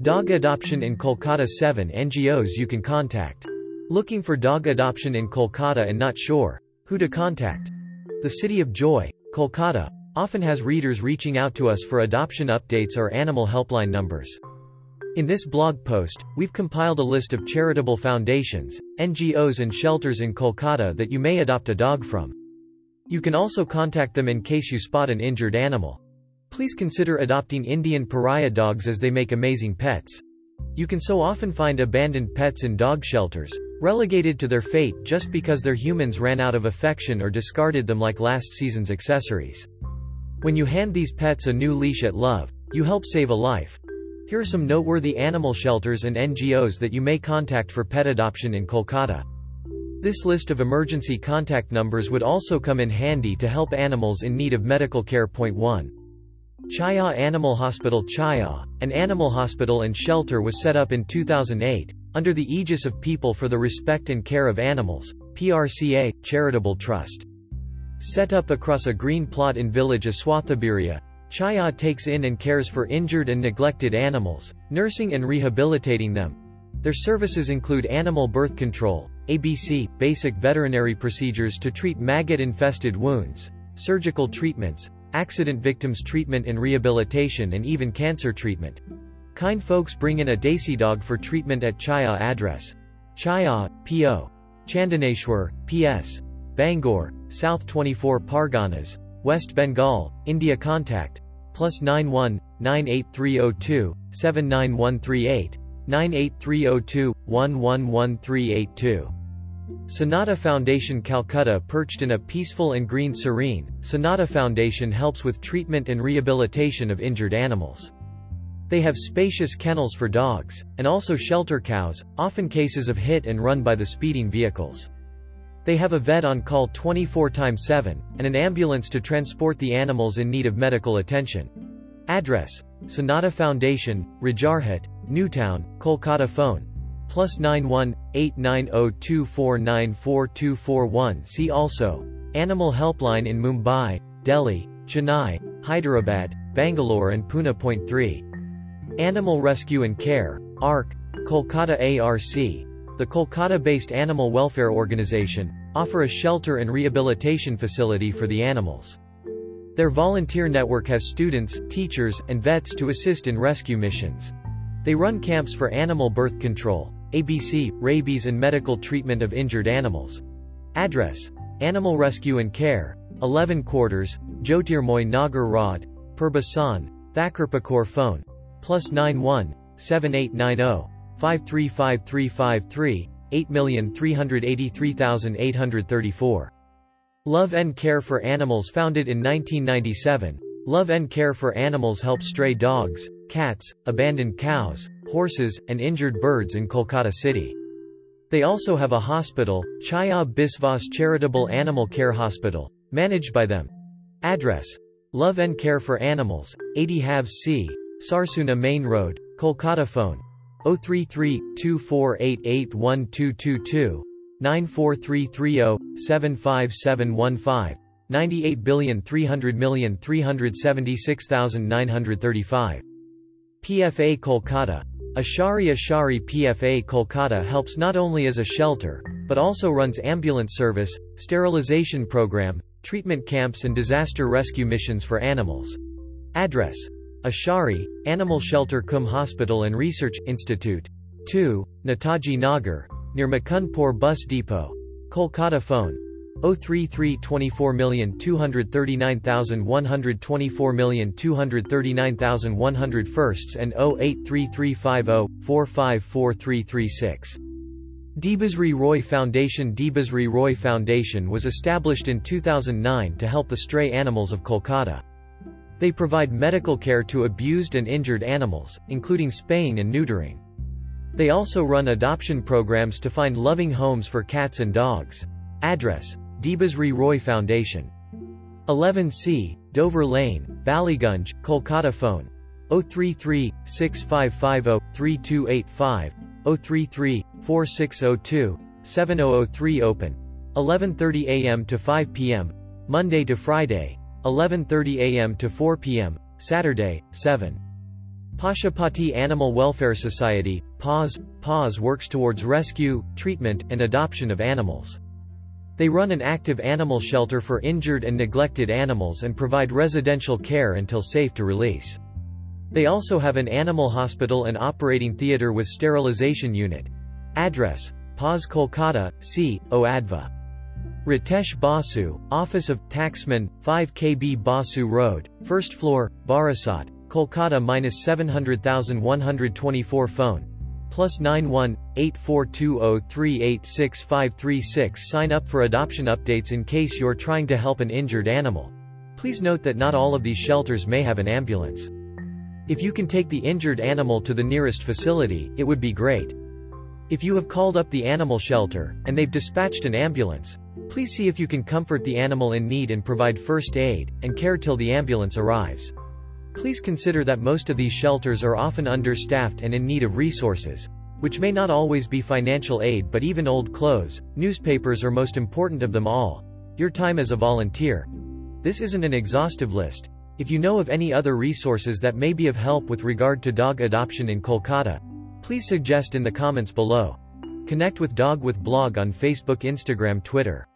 Dog adoption in Kolkata 7 NGOs you can contact. Looking for dog adoption in Kolkata and not sure who to contact? The City of Joy, Kolkata, often has readers reaching out to us for adoption updates or animal helpline numbers. In this blog post, we've compiled a list of charitable foundations, NGOs and shelters in Kolkata that you may adopt a dog from. You can also contact them in case you spot an injured animal. Please consider adopting Indian pariah dogs as they make amazing pets. You can so often find abandoned pets in dog shelters, relegated to their fate just because their humans ran out of affection or discarded them like last season's accessories. When you hand these pets a new leash at love, you help save a life. Here are some noteworthy animal shelters and NGOs that you may contact for pet adoption in Kolkata. This list of emergency contact numbers would also come in handy to help animals in need of medical care. Point 1. Chaya Animal Hospital Chaya, an animal hospital and shelter was set up in 2008, under the aegis of People for the Respect and Care of Animals, PRCA, Charitable Trust. Set up across a green plot in village Aswathabiria, Chaya takes in and cares for injured and neglected animals, nursing and rehabilitating them. Their services include animal birth control, ABC, basic veterinary procedures to treat maggot-infested wounds, surgical treatments, accident victims treatment and rehabilitation and even cancer treatment. Kind folks bring in a desi dog for treatment at Chaya address. Chaya, P.O. Chandaneshwar, P.S. Bhangar, South 24 Parganas, West Bengal, India Contact, plus 91, 98302, 79138, 98302, 111382. Sonata Foundation Calcutta perched in a peaceful and green serene, Sonata Foundation helps with treatment and rehabilitation of injured animals. They have spacious kennels for dogs, and also shelter cows, often cases of hit and run by the speeding vehicles. They have a vet on call 24 x 7, and an ambulance to transport the animals in need of medical attention. Address. Sonata Foundation, Rajarhat, Newtown, Kolkata Phone. Plus 91, 8902494241 See also. Animal Helpline in Mumbai, Delhi, Chennai, Hyderabad, Bangalore and Pune. Point 3. Animal Rescue and Care, ARC, Kolkata ARC, the Kolkata-based animal welfare organization, offer a shelter and rehabilitation facility for the animals. Their volunteer network has students, teachers, and vets to assist in rescue missions. They run camps for animal birth control, ABC, rabies and medical treatment of injured animals. Address. Animal Rescue and Care, 11 Quarters, Jyotirmoy Nagar Rod, Purbasan, Thakurpukur Phone. Plus 91, 7890. 535353, 8383834. Love and Care for Animals founded in 1997, Love and Care for Animals helps stray dogs, cats, abandoned cows, horses, and injured birds in Kolkata city. They also have a hospital, Chaya Biswas Charitable Animal Care Hospital, managed by them. Address. Love and Care for Animals, 80 Halves C, Sarsuna Main Road, Kolkata Phone 033-24881222, 94330-75715, 98,300,376,935. PFA Kolkata. Ashari Ashari PFA Kolkata helps not only as a shelter, but also runs ambulance service, sterilization program, treatment camps and disaster rescue missions for animals. Address. Ashari, Animal Shelter Cum Hospital and Research Institute. 2, Netaji Nagar, near Mukundpur Bus Depot. Kolkata phone. 033 24239124239101 and 083350 Debasri Roy Foundation Debasri Roy Foundation was established in 2009 to help the stray animals of Kolkata. They provide medical care to abused and injured animals, including spaying and neutering. They also run adoption programs to find loving homes for cats and dogs. Address. Debasri Roy Foundation. 11C, Dover Lane, Ballygunge, Kolkata Phone. 033-6550-3285, 033-4602-7003 Open. 11.30 a.m. to 5 p.m. Monday to Friday. 11.30 a.m. to 4 p.m., Saturday, 7. Pashupati Animal Welfare Society, PAWS, PAWS works towards rescue, treatment, and adoption of animals. They run an active animal shelter for injured and neglected animals and provide residential care until safe to release. They also have an animal hospital and operating theatre with sterilization unit. Address. PAWS Kolkata, C. O. Adva. Ritesh Basu, Office of Taxman, 5 KB Basu Road, 1st floor, Barasat, Kolkata minus 700124 phone. Plus 91 8420386536 Sign up for adoption updates in case you're trying to help an injured animal. Please note that not all of these shelters may have an ambulance. If you can take the injured animal to the nearest facility, it would be great. If you have called up the animal shelter, and they've dispatched an ambulance, please see if you can comfort the animal in need and provide first aid, and care till the ambulance arrives. Please consider that most of these shelters are often understaffed and in need of resources, which may not always be financial aid but even old clothes, newspapers are most important of them all. Your time as a volunteer. This isn't an exhaustive list. If you know of any other resources that may be of help with regard to dog adoption in Kolkata, please suggest in the comments below. Connect with Dog with Blog on Facebook Instagram Twitter